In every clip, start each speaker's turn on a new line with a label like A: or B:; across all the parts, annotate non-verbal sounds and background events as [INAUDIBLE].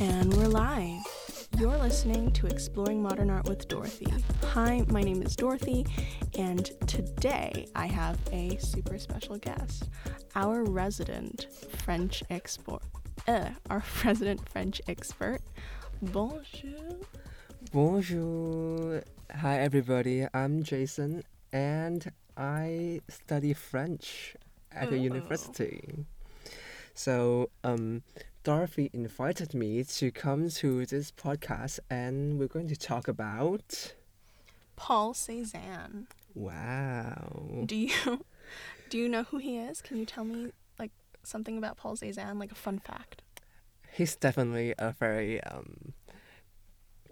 A: And we're live. You're listening to Exploring Modern Art with Dorothy. Hi, my name is Dorothy, and today I have a super special guest, our resident French expert. Uh, our [LAUGHS] resident French expert. Bonjour.
B: Bonjour. Hi, everybody. I'm Jason, and I study French at the
A: Oh.
B: university. So, um, Dorothy invited me to come to this podcast, and we're going to talk about.
A: Paul Cézanne.
B: Wow.
A: Do you [LAUGHS] do you know who he is? Can you tell me like something about Paul Cézanne, like a fun fact?
B: He's definitely a very um,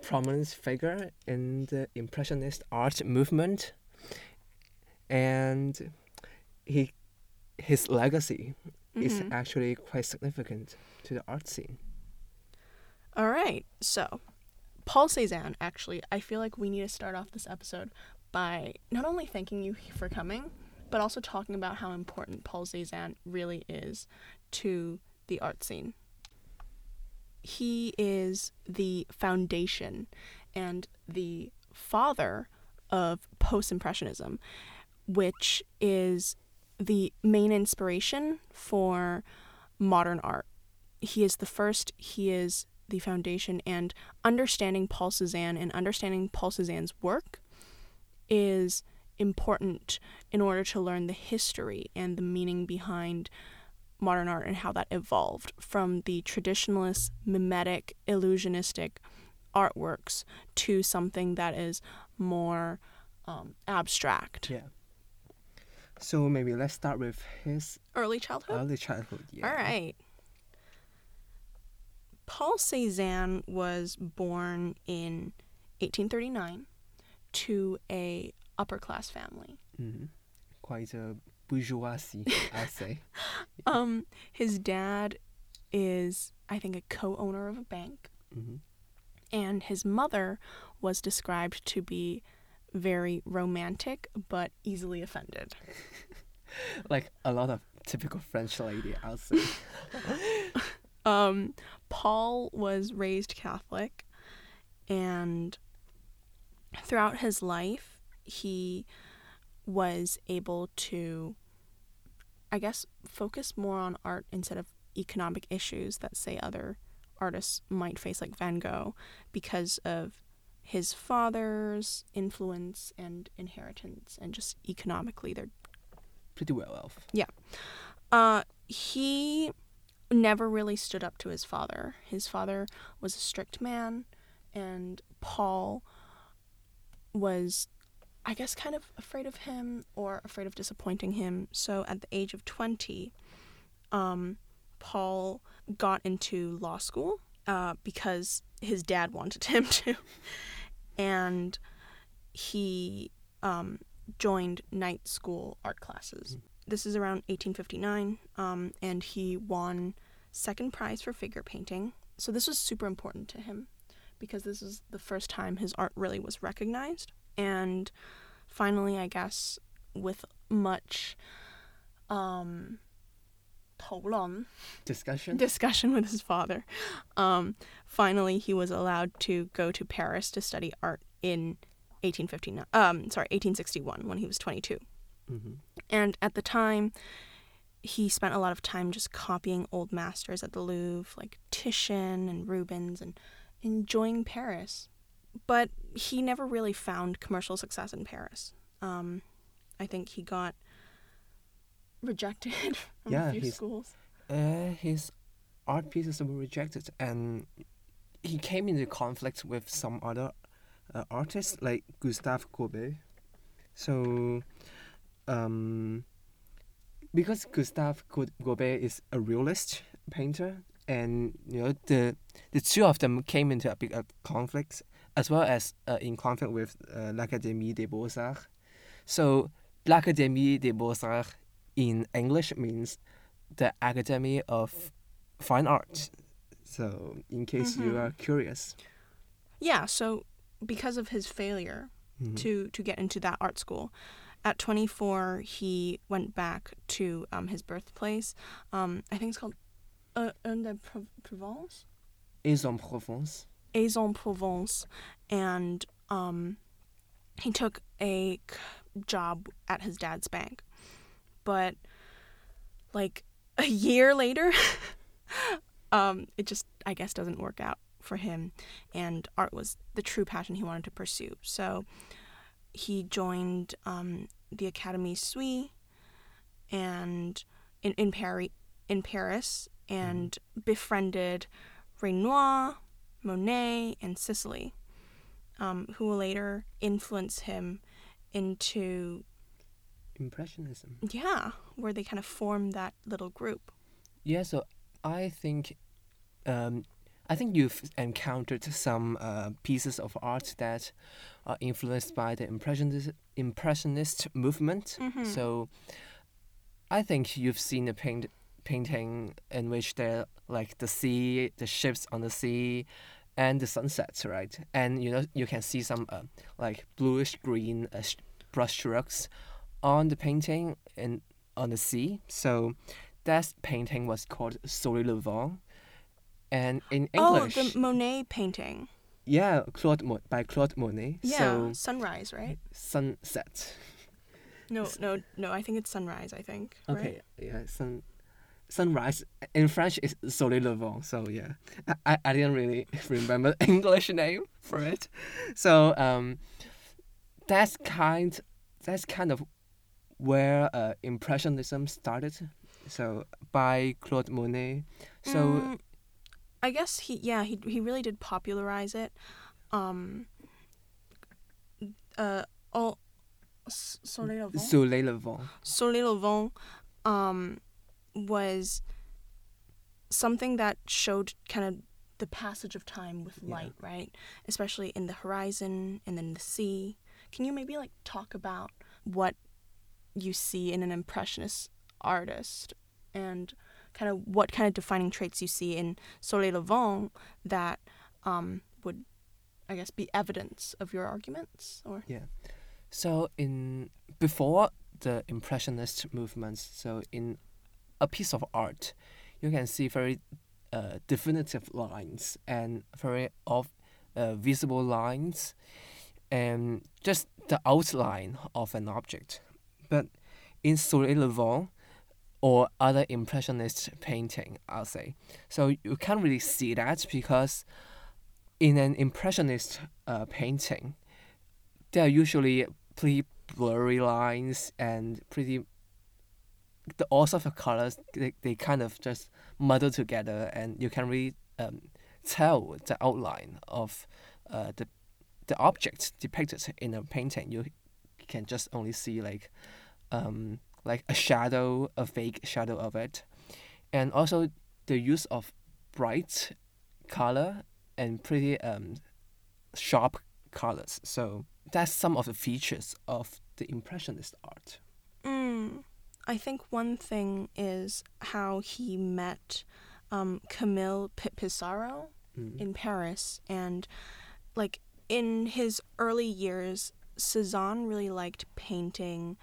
B: prominent figure in the Impressionist art movement, and he his legacy is
A: Mhm.
B: actually quite significant to the art scene.
A: All right. So, Paul Cézanne, actually, I feel like we need to start off this episode by not only thanking you for coming, but also talking about how important Paul Cézanne really is to the art scene. He is the foundation and the father of post impressionism, which is the main inspiration for modern art he is the first, he is the foundation, and understanding Paul Cézanne and understanding Paul Cézanne's work is important in order to learn the history and the meaning behind modern art and how that evolved from the traditionalist, mimetic, illusionistic artworks to something that is more um, abstract.
B: Yeah. So maybe let's start with his
A: Early childhood?
B: early childhood. Yeah.
A: All right. Paul Cézanne was born in 1839 to a upper class family.
B: hmm Quite a bourgeoisie, [LAUGHS] I'd say.
A: Um, his dad is, I think, a co-owner of a bank,
B: hmm
A: and his mother was described to be very romantic but easily offended. [LAUGHS]
B: Like a lot of typical French lady, I'd say. [LAUGHS]
A: Um, Paul was raised Catholic, and throughout his life, he was able to, I guess, focus more on art instead of economic issues that, say, other artists might face, like Van Gogh, because of his father's influence and inheritance, and just economically, they're
B: Pretty well off. Yeah.
A: Uh, he never really stood up to his father. His father was a strict man, and Paul was, I guess, kind of afraid of him or afraid of disappointing him. So at the age of 20, um, Paul got into law school uh, because his dad wanted [LAUGHS] him to. and he um, joined night school art classes. This is around 1859, um, and he won second prize for figure painting. So this was super important to him because this is the first time his art really was recognized. And finally, I guess, with much um,
B: Discussion?
A: discussion with his father. Um, finally, he was allowed to go to Paris to study art in 1859. Um, sorry, 1861 when he was 22.
B: hmm
A: And at the time, he spent a lot of time just copying old masters at the Louvre, like Titian and Rubens, and enjoying Paris. But he never really found commercial success in Paris. Um, I think he got rejected [LAUGHS] from
B: Yeah,
A: a few
B: he's-
A: schools.
B: Uh, his art pieces were rejected, and he came into conflict with some other uh, artists like Gustave Courbet. So, um, because Gustave Cou- Courbet is a realist painter, and you know the the two of them came into a big uh, conflict, as well as uh, in conflict with uh, l'Académie des Beaux Arts. So, l'Académie des Beaux Arts in English means the Academy of Fine Arts. So, in case you
A: Mhm.
B: are curious.
A: Yeah, so because of his failure
B: Mhm.
A: to to get into that art school, at 24 he went back to um, his birthplace. Um, I think it's called uh, Un de Pro- Provence.
B: Aix-en-Provence.
A: Aix-en-Provence, and um, he took a job at his dad's bank. But like a year later, [LAUGHS] um, it just I guess doesn't work out for him, and art was the true passion he wanted to pursue. So he joined um, the Académie Suisse, and in in Paris, in Paris, and befriended Renoir, Monet, and Sisley, um, who will later influence him into
B: Impressionism.
A: yeah, where they kind of form that little group.
B: Yeah, so I think, um, I think you've encountered some uh, pieces of art that are influenced by the impressionist impressionist movement.
A: Mhm.
B: So, I think you've seen a paint painting in which there like the sea, the ships on the sea, and the sunsets, right? And you know you can see some uh, like bluish green uh, sh- brush strokes on the painting and on the sea. So that painting was called Soleil Levant. And in English,
A: Oh, the Monet painting.
B: yeah, Claude Mo- by Claude Monet.
A: Yeah,
B: So
A: sunrise, right?
B: sunset.
A: No, no, no. I think it's sunrise. I think.
B: Okay,
A: right?
B: yeah, sun, sunrise in French is Soleil Levant. So yeah, I, I, didn't really [LAUGHS] remember the [LAUGHS] English name for it. So um, that's kind that's kind of where uh, impressionism started. So by Claude Monet. So
A: Mm, I guess he, yeah, he he really did popularize it. Um. Uh. Oh. S- Soleil Levant.
B: Soleil Levant.
A: Soleil Levant um, was something that showed kind of the passage of time with
B: Yeah.
A: light, right? Especially in the horizon and then the sea. Can you maybe like talk about what you see in an impressionist artist and kind of what kind of defining traits you see in Soleil Levant that um, would, I guess, be evidence of your arguments? Or yeah,
B: So in before the impressionist movements, so in a piece of art, you can see very uh, definitive lines and very of uh, visible lines, and just the outline of an object. But in Soleil Levant or other impressionist painting, I'll say, so you can't really see that because in an impressionist uh, painting, there are usually pretty blurry lines and pretty the all sorts of colors they, they kind of just muddle together and you can really um, tell the outline of uh, the the object depicted in a painting. You can just only see like um, like a shadow a vague shadow of it and also the use of bright color and pretty um, sharp colors so that's some of the features of the impressionist art
A: Mm, I think one thing is how he met um, Camille P- Pissarro
B: Mm.
A: in Paris. And, like, in his early years, Cezanne really liked painting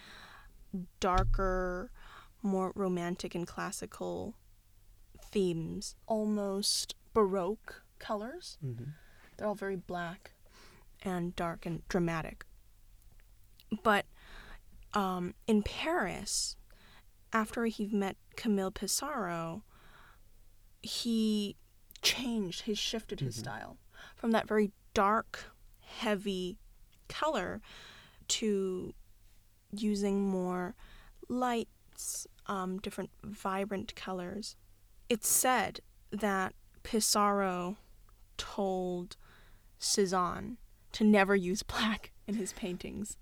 A: darker, more romantic and classical themes, almost Baroque colors.
B: Mhm.
A: They're all very black and dark and dramatic. But um, in Paris, after he met Camille Pissarro, he changed, he shifted his
B: Mhm.
A: style from that very dark, heavy color to using more lights, um, different vibrant colors. It's said that Pissarro told Cezanne to never use black in his paintings,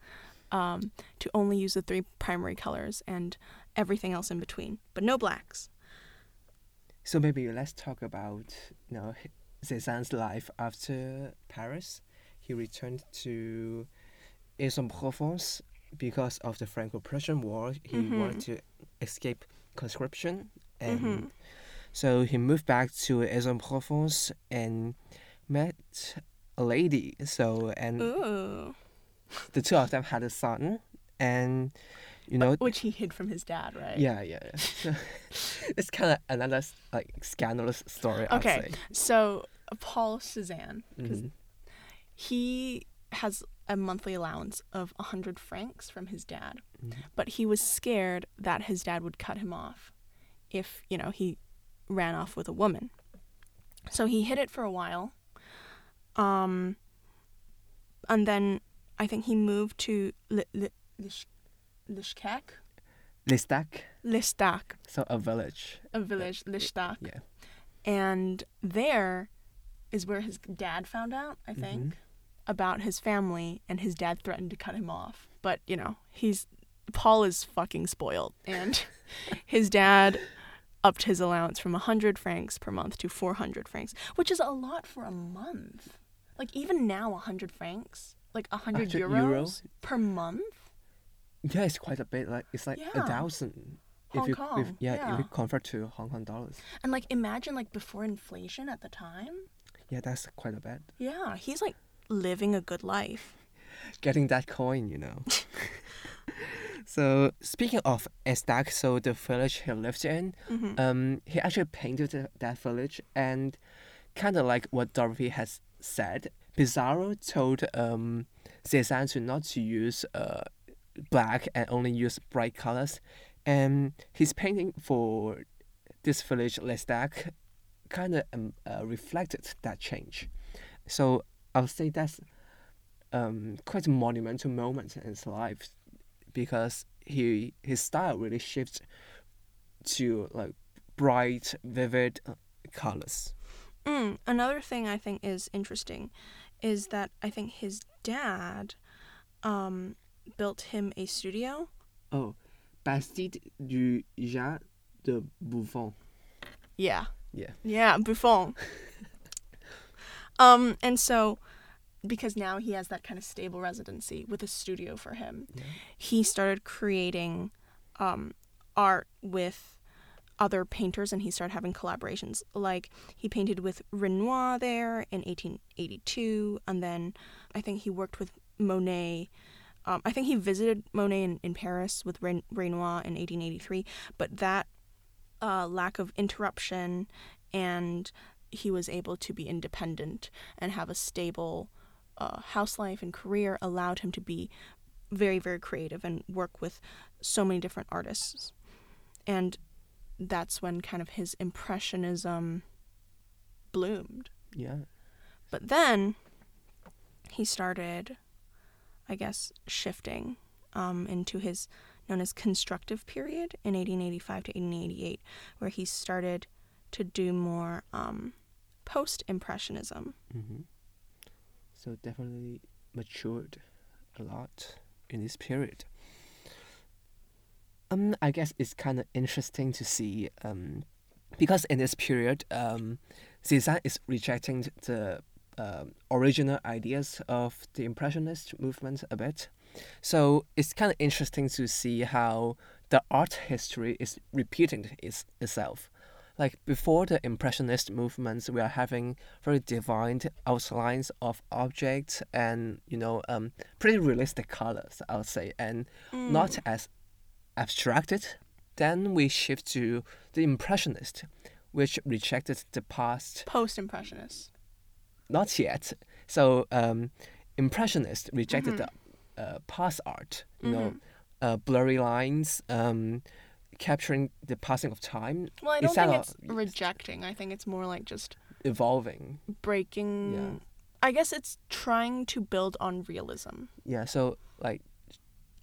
A: um, to only use the three primary colors and everything else in between, but no blacks.
B: So maybe let's talk about you know Cézanne's life after Paris. He returned to Aix-en-Provence because of the Franco-Prussian War. He
A: Mhm.
B: wanted to escape conscription, and
A: Mhm.
B: so he moved back to Aix-en-Provence and met a lady. So and
A: Ooh.
B: the two of them had a son, and you know
A: Which he hid from his dad, right?
B: yeah yeah. yeah. [LAUGHS] it's kind of another like scandalous story.
A: Okay.
B: say.
A: So, Paul Cézanne, because
B: Mhm.
A: he has a monthly allowance of 100 francs from his dad.
B: Mhm.
A: But he was scared that his dad would cut him off if, you know, he ran off with a woman. So he hid it for a while. Um, and then I think he moved to L- L- Lish- Lishkak?
B: Listak,
A: Listak,
B: so a village.
A: a village, Lishtak.
B: Yeah.
A: And there is where his dad found out, I think,
B: Mhm.
A: About his family, and his dad threatened to cut him off. But, you know, he's. Paul is fucking spoiled. And [LAUGHS] his dad upped his allowance from 100 francs per month to 400 francs, which is a lot for a month. Like, even now, 100 francs, like 100
B: 100
A: euros
B: euro?
A: per month?
B: Yeah, it's quite a bit. Like it's like
A: Yeah.
B: a thousand.
A: Hong
B: if you,
A: Kong,
B: If, yeah, if you convert to Hong Kong dollars.
A: And, like, imagine, like, before inflation at the time.
B: Yeah, that's quite a bit.
A: Yeah, he's, like, living a good life.
B: Getting that coin, you know. [LAUGHS] so speaking of Estak, so the village he lived in,
A: hmm
B: um, he actually painted that village, and kind of like what Dorothy has said, Pissarro told um Cezanne to not to use uh black and only use bright colors, and his painting for this village L'Estaque kind of um, uh, reflected that change. So I would say that's um quite a monumental moment in his life because he his style really shifts to like bright, vivid uh, colors.
A: Mm, another thing I think is interesting is that I think his dad um, built him a studio.
B: Oh, Bastide du Jas de Bouffan.
A: Yeah.
B: Yeah.
A: Yeah, Bouffan. [LAUGHS] um, and so because now he has that kind of stable residency with a studio for him,
B: Yeah.
A: he started creating um, art with other painters and he started having collaborations. Like he painted with Renoir there in 1882, and then I think he worked with Monet. Um, I think he visited Monet in, in Paris with Ren- Renoir in 1883, but that uh, lack of interruption and he was able to be independent and have a stable uh, house life and career allowed him to be very very creative and work with so many different artists and that's when kind of his impressionism bloomed
B: Yeah.
A: but then he started i guess shifting um, into his known as constructive period in 1885 to 1888 where he started to do more um, post impressionism
B: hmm So definitely matured a lot in this period. Um, I guess it's kind of interesting to see um, because in this period, um, Cézanne is rejecting the um, original ideas of the Impressionist movement a bit. So it's kind of interesting to see how the art history is repeating its, itself. Like before the Impressionist movements, we are having very defined outlines of objects and you know um, pretty realistic colors, I would say, and not as abstracted. Then we shift to the Impressionist, which rejected the past.
A: Post impressionist
B: not yet. So um, Impressionist rejected the uh, past art, you know, uh, blurry lines, um, capturing the passing of time,
A: well i don't think it's rejecting i think it's more like just
B: evolving.
A: breaking
B: Yeah.
A: i guess it's trying to build on realism
B: Yeah, so like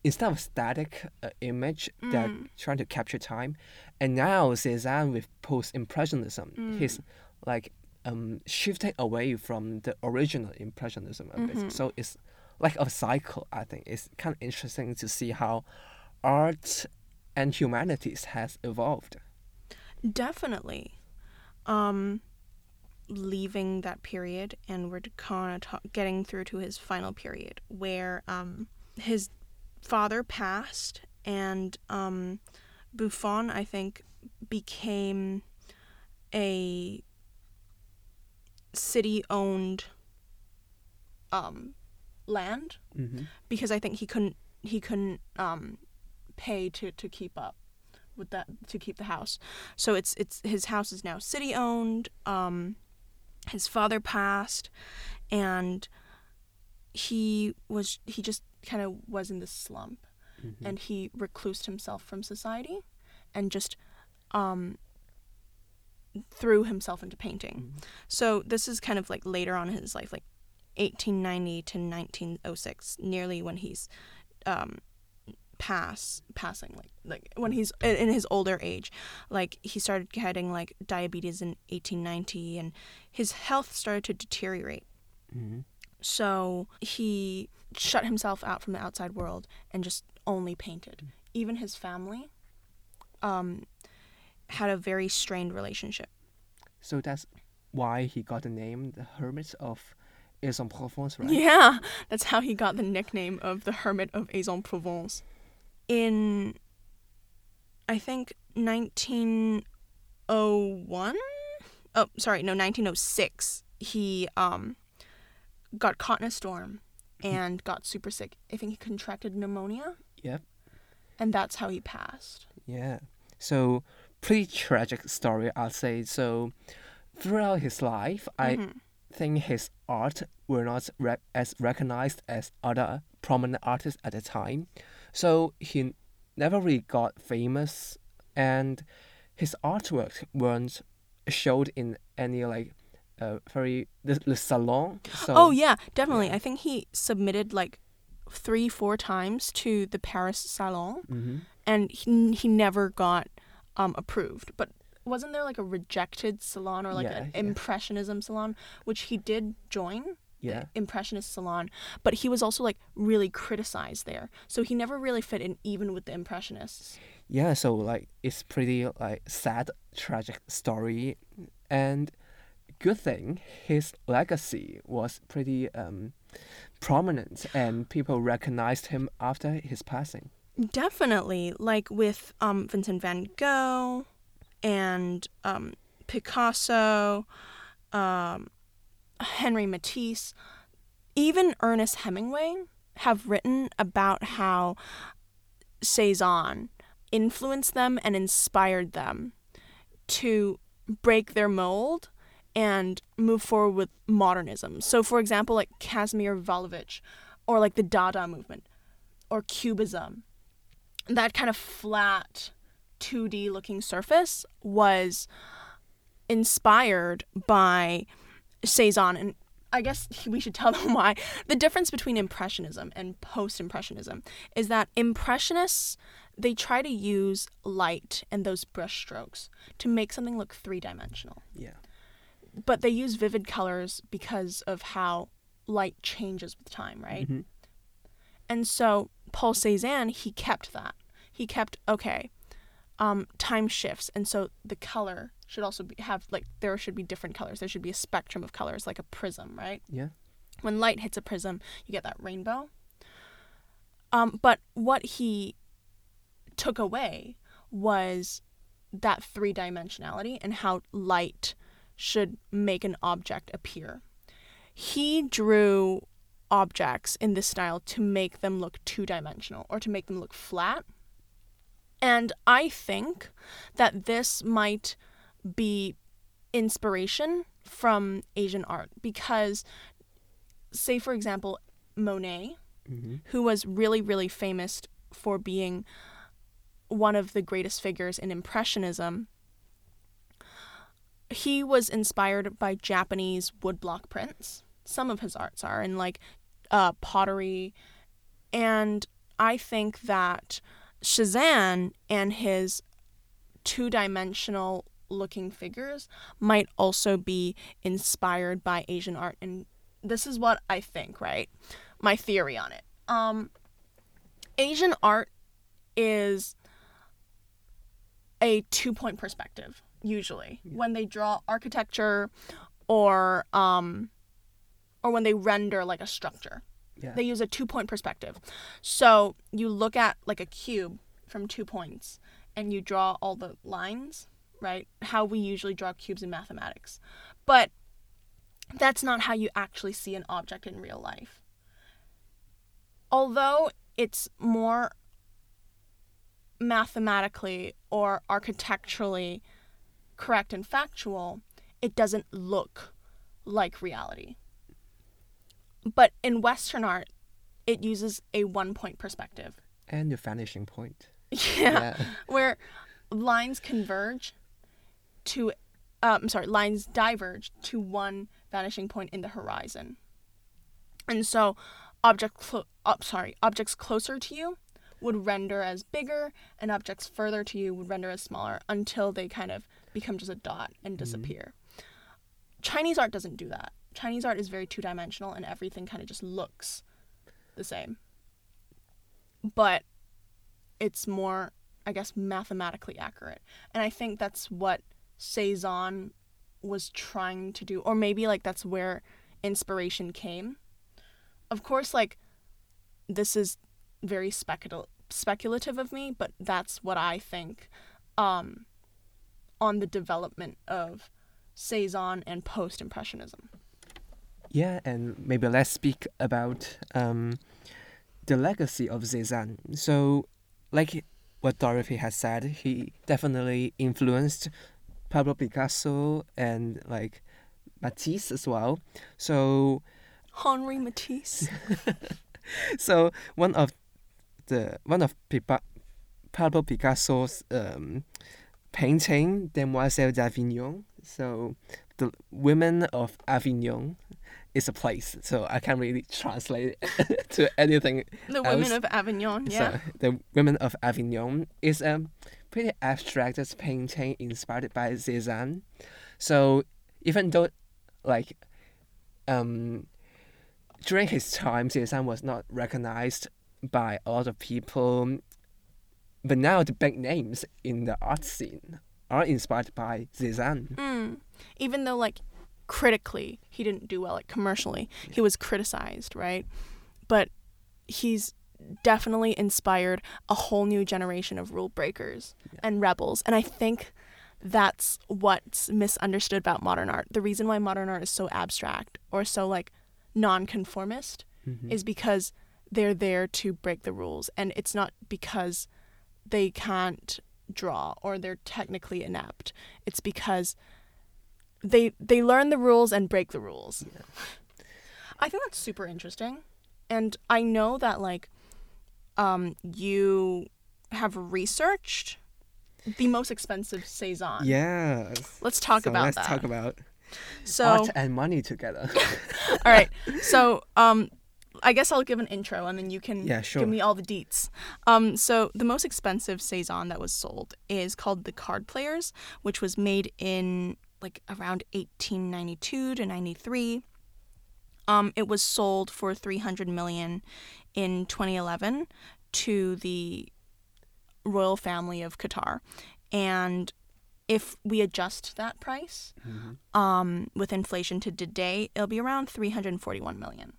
B: instead of static uh, image, they're
A: Mm.
B: trying to capture time, and now Cézanne with post-impressionism,
A: Mm.
B: he's like um, shifting away from the original impressionism a
A: Mhm.
B: So it's like a cycle. I think it's kind of interesting to see how art and humanities has evolved.
A: Definitely. Um, leaving that period, and we're kind of ta- getting through to his final period, where um, his father passed, and um, Bouffan, I think, became a city-owned um, land
B: Mm-hmm.
A: because I think he couldn't he couldn't um, pay to, to keep up with that to keep the house. So it's it's his house is now city owned. Um, his father passed and he was he just kind of was in this slump
B: Mhm.
A: and he reclused himself from society and just um threw himself into painting.
B: Mhm.
A: So this is kind of like later on in his life, like 1890 to 1906, nearly when he's um, pass passing, like like when he's in in his older age. Like he started getting like diabetes in 1890, and his health started to deteriorate.
B: Mhm.
A: So he shut himself out from the outside world and just only painted. Even his family um, had a very strained relationship.
B: So that's why he got the name the Hermit of Aix-en-Provence, right?
A: Yeah, that's how he got the nickname of the Hermit of Aix-en-Provence. In, I think, 1901? Oh, sorry, no, 1906, he um, got caught in a storm and got super sick. I think he contracted pneumonia,
B: Yep.
A: and that's how he passed.
B: Yeah. So pretty tragic story, I'll say. So throughout his life, I
A: Mhm.
B: think his art were not re- as recognized as other prominent artists at the time. So he never really got famous, and his artwork weren't showed in any like uh, very the, the salon. So
A: oh, yeah, definitely.
B: yeah.
A: I think he submitted like three, four times to the Paris Salon.
B: hmm
A: and he, he never got um, approved. But wasn't there like a rejected salon or like
B: Yeah,
A: an
B: yeah.
A: impressionism salon, which he did join? The
B: Yeah.
A: impressionist salon, but he was also like really criticized there. So he never really fit in even with the impressionists.
B: Yeah, so like it's pretty like sad, tragic story, and good thing his legacy was pretty um prominent, and people recognized him after his passing.
A: Definitely, like with um, Vincent van Gogh and um, Picasso, um, Henri Matisse, even Ernest Hemingway have written about how Cezanne influenced them and inspired them to break their mold and move forward with modernism. So, for example, like Kazimir Malevich, or like the Dada movement, or Cubism, that kind of flat 2D looking surface was inspired by Cezanne. And I guess [LAUGHS] we should tell them why. The difference between Impressionism and Post Impressionism is that Impressionists, they try to use light and those brush strokes to make something look three dimensional.
B: Yeah.
A: But they use vivid colors because of how light changes with time, right?
B: Mm-hmm.
A: And so Paul Cézanne, he kept that. He kept okay. Um, time shifts, and so the color should also be, have like there should be different colors. There should be a spectrum of colors, like a prism, right?
B: Yeah.
A: When light hits a prism, you get that rainbow. Um, but what he took away was that three dimensionality and how light should make an object appear. He drew objects in this style to make them look two dimensional or to make them look flat. And I think that this might be inspiration from Asian art because, say, for example, Monet,
B: Mhm.
A: who was really, really famous for being one of the greatest figures in Impressionism, he was inspired by Japanese woodblock prints. Some of his arts are, and like uh, pottery. And I think that Cézanne and his two dimensional looking figures might also be inspired by Asian art. And this is what I think, right? My theory on it. Um, Asian art is a two point perspective, usually,
B: Yeah.
A: when they draw architecture or um, or when they render like a structure.
B: Yeah.
A: They use a two point perspective. So you look at like a cube from two points and you draw all the lines, right? How we usually draw cubes in mathematics. But that's not how you actually see an object in real life. Although it's more mathematically or architecturally correct and factual, it doesn't look like reality. But in Western art, it uses a one point perspective.
B: And a vanishing point. [LAUGHS]
A: Yeah. Where lines converge to, um, I'm sorry, lines diverge to one vanishing point in the horizon. And so, object, clo- uh, sorry, objects closer to you would render as bigger, and objects further to you would render as smaller until they kind of become just a dot and disappear. Chinese art doesn't do that. Chinese art is very two dimensional, and everything kind of just looks the same. But it's more, I guess, mathematically accurate. And I think that's what Cezanne was trying to do, or maybe like that's where inspiration came. Of course, like this is very specul- speculative of me, but that's what I think um, on the development of Cezanne and post impressionism.
B: Yeah, and maybe let's speak about um, the legacy of Cezanne. So, like what Dorothy has said, he definitely influenced Pablo Picasso and like Matisse as well. So,
A: Henri Matisse. [LAUGHS]
B: so one of the one of Pipa- Pablo Picasso's um, painting, Demoiselle d'Avignon. So the women of Avignon is a place. So I can't really translate it [LAUGHS] to anything.
A: The women of Avignon, yeah.
B: So the women of Avignon is a pretty abstract painting inspired by Cézanne. So even though, like, um, during his time, Cézanne was not recognized by a lot of people, but now the big names in the art scene are inspired by Cézanne.
A: Mm. Even though, like, critically, he didn't do well, like, commercially, he was criticized, right? But he's definitely inspired a whole new generation of rule breakers and rebels. And I think that's what's misunderstood about modern art. The reason why modern art is so abstract or so, like, nonconformist
B: Mhm.
A: is because they're there to break the rules. And it's not because they can't draw or they're technically inept. It's because they they learn the rules and break the rules. I think that's super interesting. And I know that like um you have researched the most expensive Cezanne.
B: Yeah.
A: Let's talk
B: so
A: about
B: let's
A: that.
B: talk about
A: so
B: art and money together. [LAUGHS] [LAUGHS]
A: all right. So, um, I guess I'll give an intro and then you can
B: Yeah, sure.
A: give me all the deets. Um, so the most expensive Cézanne that was sold is called the Card Players, which was made in like around 1892 to 93. Um, it was sold for 300 million in 2011 to the royal family of Qatar, and if we adjust that price
B: Mhm.
A: um, with inflation to today, it'll be around 341 million.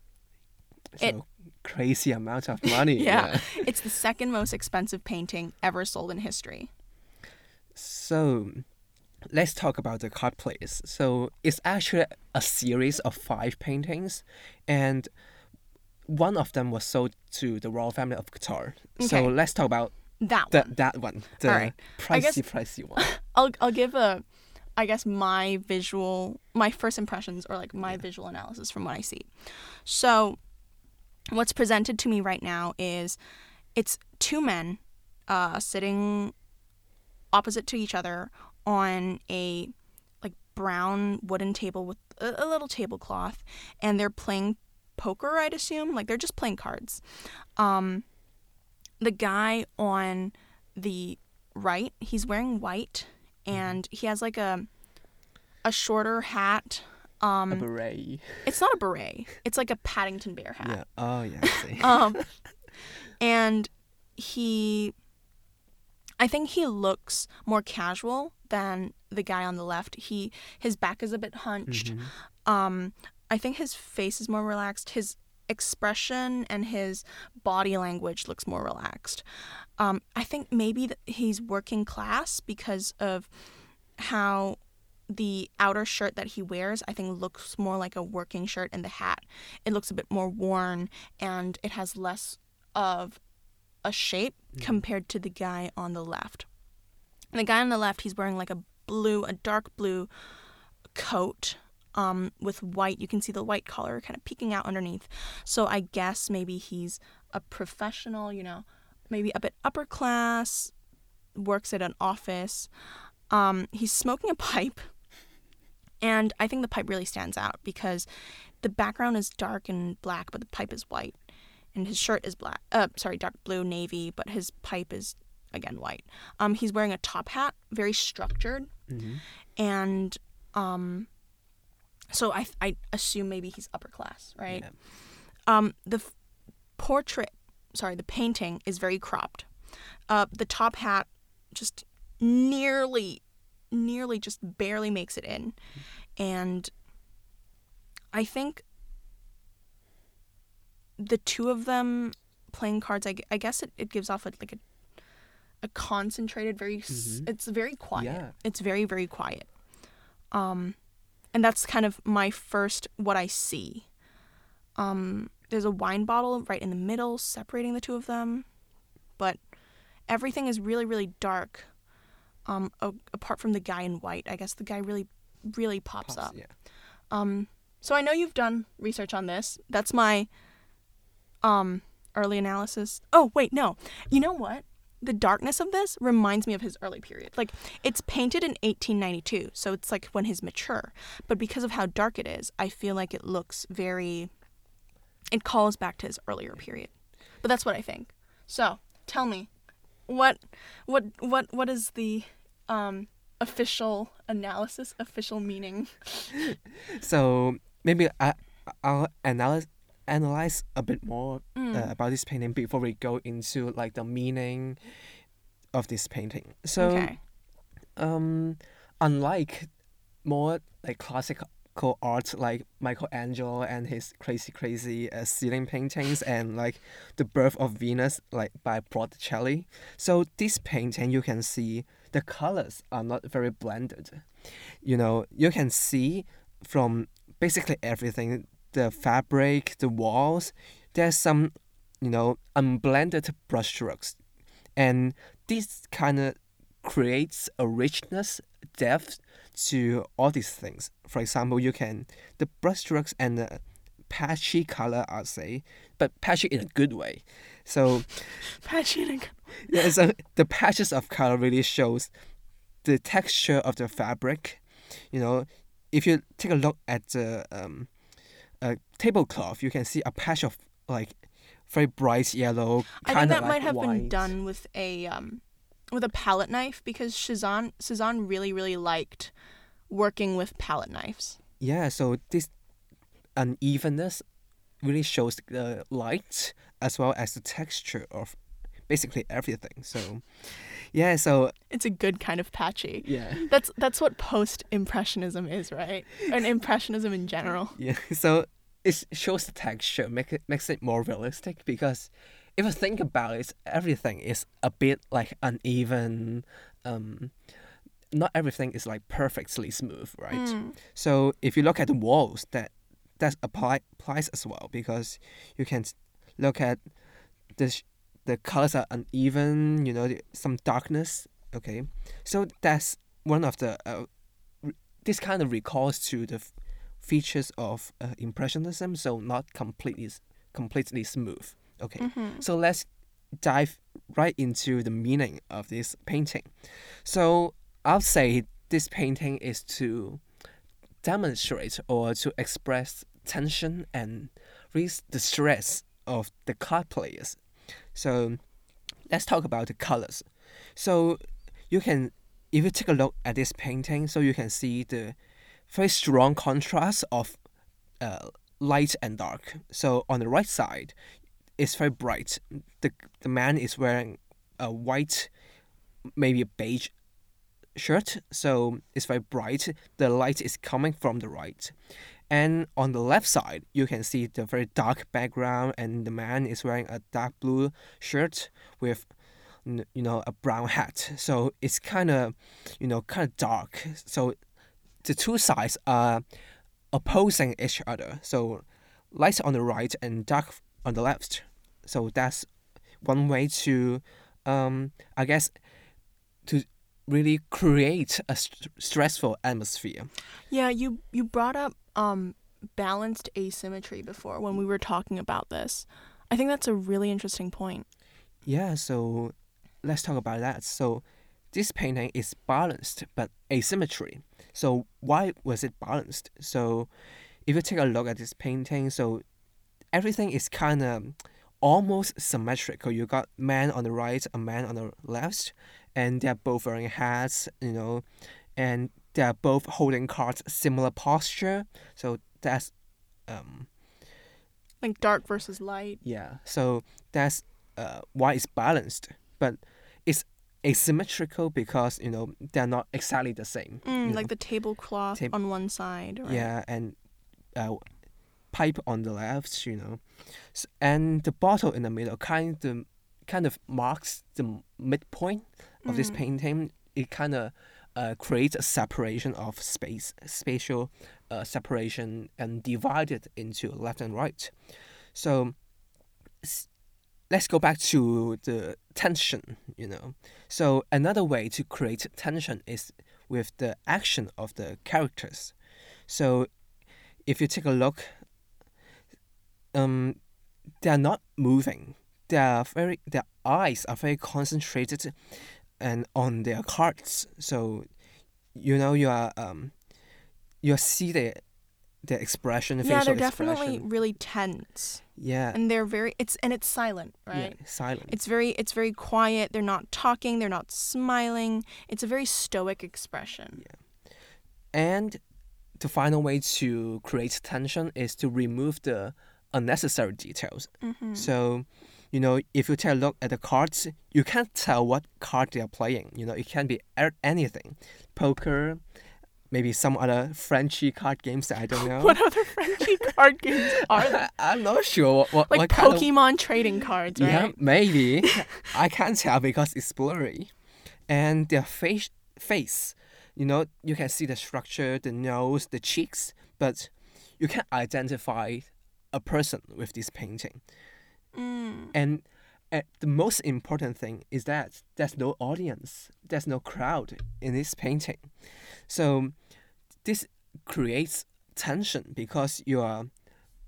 B: So
A: It-
B: crazy amount of money. [LAUGHS]
A: Yeah. it's the second most expensive painting ever sold in history.
B: So let's talk about the card plays. So it's actually a series of five paintings, and one of them was sold to the royal family of Qatar.
A: Okay.
B: So let's talk about
A: That
B: the,
A: one.
B: that one, the
A: Alright. I guess-
B: pricey, pricey one. [LAUGHS]
A: I'll I'll give a I guess my visual my first impressions or like my visual analysis from what I see. So what's presented to me right now is it's two men uh, sitting opposite to each other on a like brown wooden table with a, a little tablecloth and they're playing poker I'd assume like they're just playing cards. Um the guy on the right, he's wearing white and he has like a a shorter hat.
B: a
A: Um
B: beret.
A: it's not a beret. It's like a Paddington Bear hat.
B: Yeah. Oh yeah. I see. [LAUGHS]
A: Um [LAUGHS] and he I think he looks more casual than the guy on the left. He his back is a bit hunched.
B: Mhm.
A: Um I think his face is more relaxed. His expression and his body language looks more relaxed. Um, I think maybe he's working class because of how the outer shirt that he wears, I think, looks more like a working shirt, and the hat, it looks a bit more worn and it has less of a shape compared to the guy on the left. And the guy on the left, he's wearing like a blue, a dark blue coat. Um, with white. You can see the white collar kind of peeking out underneath. So I guess maybe he's a professional, you know, maybe a bit upper class, works at an office. Um, he's smoking a pipe. And I think the pipe really stands out because the background is dark and black, but the pipe is white. And his shirt is black, uh, sorry, dark blue, navy, but his pipe is, again, white. Um, he's wearing a top hat, very structured.
B: Mm-hmm.
A: And um, so I, I assume maybe he's upper class, right?
B: Yeah.
A: Um, the f- portrait, sorry, the painting is very cropped. Uh, the top hat just nearly, nearly just barely makes it in. And I think the two of them playing cards, I, I guess it, it gives off a, like a, a concentrated, very, s
B: Mhm.
A: it's very quiet.
B: Yeah.
A: It's very, very quiet. Um, and that's kind of my first, what I see. Um, there's a wine bottle right in the middle separating the two of them, but everything is really, really dark. Um, a- apart from the guy in white, I guess the guy really, really pops,
B: Pops,
A: up.
B: Yeah.
A: Um, so I know you've done research on this. That's my um early analysis. Oh wait, no. You know what? The darkness of this reminds me of his early period. Like it's painted in 1892, so it's like when he's mature. But because of how dark it is, I feel like it looks very. It calls back to his earlier period. But that's what I think. So tell me, what, what, what, what is the um official analysis, official meaning? [LAUGHS]
B: So maybe I, I'll analyze analyze a bit more
A: Mm.
B: uh, about this painting before we go into like the meaning of this painting. So
A: okay.
B: um, unlike more like classical art like Michelangelo and his crazy crazy uh, ceiling paintings [LAUGHS] and like the birth of Venus like by Botticelli. So this painting you can see the colors are not very blended. You know, you can see from basically everything the fabric, the walls, there's some, you know, unblended brushstrokes. And this kind of creates a richness, depth to all these things. For example, you can, the brushstrokes and the patchy color, I'll say, but patchy in a good way. So, [LAUGHS]
A: Patching.
B: yeah, so the patches of color really shows the texture of the fabric. You know, if you take a look at the um, uh, tablecloth, you can see a patch of like very bright yellow.
A: I think that
B: like
A: might have been done with a um, with a palette knife because Cezanne Cezanne really really liked working with palette knives.
B: Yeah, so this unevenness really shows the light as well as the texture of basically everything. So, yeah, so
A: It's a good kind of patchy.
B: yeah. [LAUGHS]
A: That's that's what post impressionism is, right? And impressionism in general.
B: Yeah, so it shows the texture, make it makes it more realistic because if you think about it, everything is a bit like uneven. Um, not everything is like perfectly smooth, right?
A: Mm.
B: So if you look at the walls, that that apply applies as well because you can look at the sh- the colors are uneven. You know, some darkness. Okay, so that's one of the. Uh, this kind of recalls to the f- features of uh, impressionism. So not completely completely smooth. Okay,
A: Mhm.
B: so let's dive right into the meaning of this painting. So I'll say this painting is to demonstrate or to express tension and raise the stress of the card players. So let's talk about the colors. So you can, if you take a look at this painting, so you can see the very strong contrast of uh, light and dark. So on the right side, it's very bright. The the man is wearing a white, maybe a beige shirt, so it's very bright. The light is coming from the right. And on the left side, you can see the very dark background, and the man is wearing a dark blue shirt with, you know, a brown hat. So it's kind of, you know, kind of dark. So the two sides are opposing each other. So light on the right and dark on the left. So that's one way to, um, I guess, to really create a st- stressful atmosphere.
A: Yeah, you you brought up um balanced asymmetry before when we were talking about this. I think that's a really interesting point.
B: Yeah, so let's talk about that. So this painting is balanced but asymmetry. So why was it balanced? So if you take a look at this painting, so everything is kind of almost symmetrical. You got man on the right, a man on the left, and they're both wearing hats, you know, and they're both holding cards, similar posture. So that's um
A: Like dark versus light.
B: yeah. So that's uh why it's balanced, but it's asymmetrical because you know they're not exactly the same.
A: Mm, like
B: know.
A: the tablecloth
B: Tab-
A: on one side. Right?
B: Yeah, and uh, pipe on the left, you know, and the bottle in the middle kind of kind of marks the midpoint of this
A: Mm.
B: painting. It kind of uh, creates a separation of space, spatial uh, separation, and divided into left and right. So let's go back to the tension, you know. So another way to create tension is with the action of the characters. So if you take a look, um, they are not moving. They are very. Their eyes are very concentrated, and on their cards. So, you know, you are um, you see the the expression, the
A: Yeah, they're definitely
B: expression.
A: really tense,
B: Yeah,
A: and they're very. It's and it's silent, right yeah,
B: silent.
A: It's very it's very quiet. They're not talking. They're not smiling. It's a very stoic expression.
B: yeah And the final way to create tension is to remove the unnecessary details.
A: Mm-hmm.
B: So, you know, if you take a look at the cards, you can't tell what card they are playing. You know, it can be anything, poker, maybe some other Frenchy card games that I don't [LAUGHS] know.
A: What other Frenchy card games are [LAUGHS] there?
B: I, I'm not sure what,
A: Like
B: what kind of
A: Pokemon trading cards, right?
B: Yeah, maybe. [LAUGHS] I can't tell because it's blurry. And their face, face, you know, you can see the structure, the nose, the cheeks, but you can't identify a person with this painting.
A: Mm.
B: And uh, the most important thing is that there's no audience, there's no crowd in this painting. So this creates tension because you are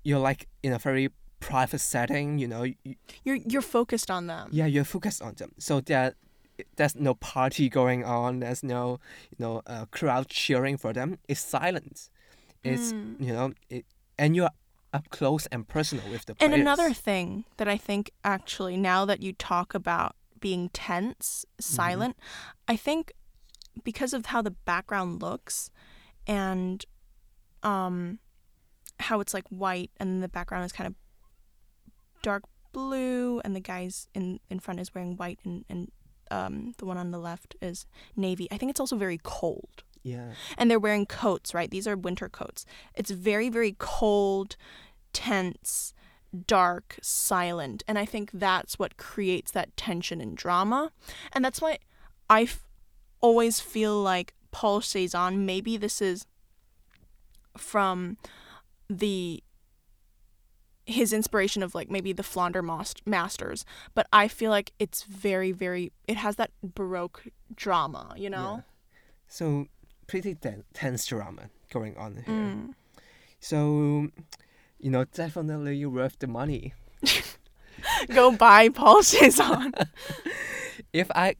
B: you're like in a very private setting, you know, you,
A: You're you're focused on them.
B: yeah, you're focused on them. So there, there's no party going on. There's no, you know, uh, crowd cheering for them. It's silent. It's
A: Mm.
B: you know, it, and you're up close and personal with the players.
A: And another thing that I think actually now that you talk about being tense, silent, I think because of how the background looks and um how it's like white and the background is kind of dark blue and the guys in in front is wearing white and and um the one on the left is navy. I think it's also very cold
B: yeah,
A: and they're wearing coats, right? These are winter coats. It's very, very cold, tense, dark, silent. And I think that's what creates that tension and drama. And that's why I f- always feel like Paul Cézanne, maybe this is from the his inspiration of like maybe the Flandre Mas- Masters, but I feel like it's very, very. It has that baroque drama, you know.
B: yeah. So pretty ten- tense drama going on here.
A: Mm.
B: So, you know, definitely worth the money. [LAUGHS]
A: Go buy Paul Cézanne. [LAUGHS]
B: If I,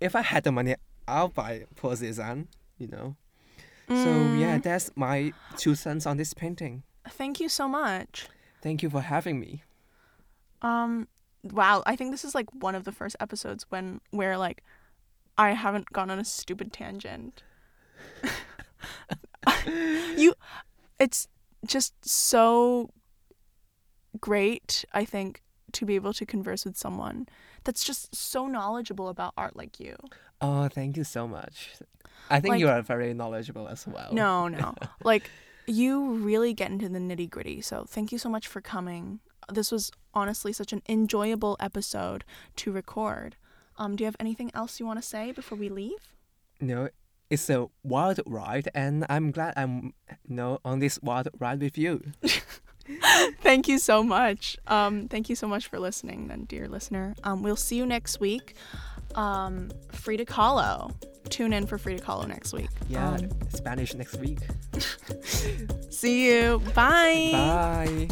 B: if I had the money, I'll buy Paul Cézanne. You know. So yeah,
A: Mm.
B: that's my two cents on this painting.
A: Thank you so much.
B: Thank you for having me.
A: Um wow, I think this is like one of the first episodes when where like I haven't gone on a stupid tangent. [LAUGHS] you it's just so great, I think, to be able to converse with someone that's just so knowledgeable about art like you.
B: Oh, thank you so much. I think
A: Like-
B: you are very knowledgeable as well.
A: No, [LAUGHS] no. like you really get into the nitty gritty. So thank you so much for coming. This was honestly such an enjoyable episode to record. Um, do you have anything else you want to say before we leave?
B: No, it's a wild ride, and I'm glad I'm you know on this wild ride with you. [LAUGHS]
A: Thank you so much. Um, thank you so much for listening, then, dear listener. Um, we'll see you next week. Um, free to follow tune in for Frida Kahlo next week.
B: Yeah,
A: Um,
B: Spanish next week. [LAUGHS]
A: see you. Bye.
B: Bye.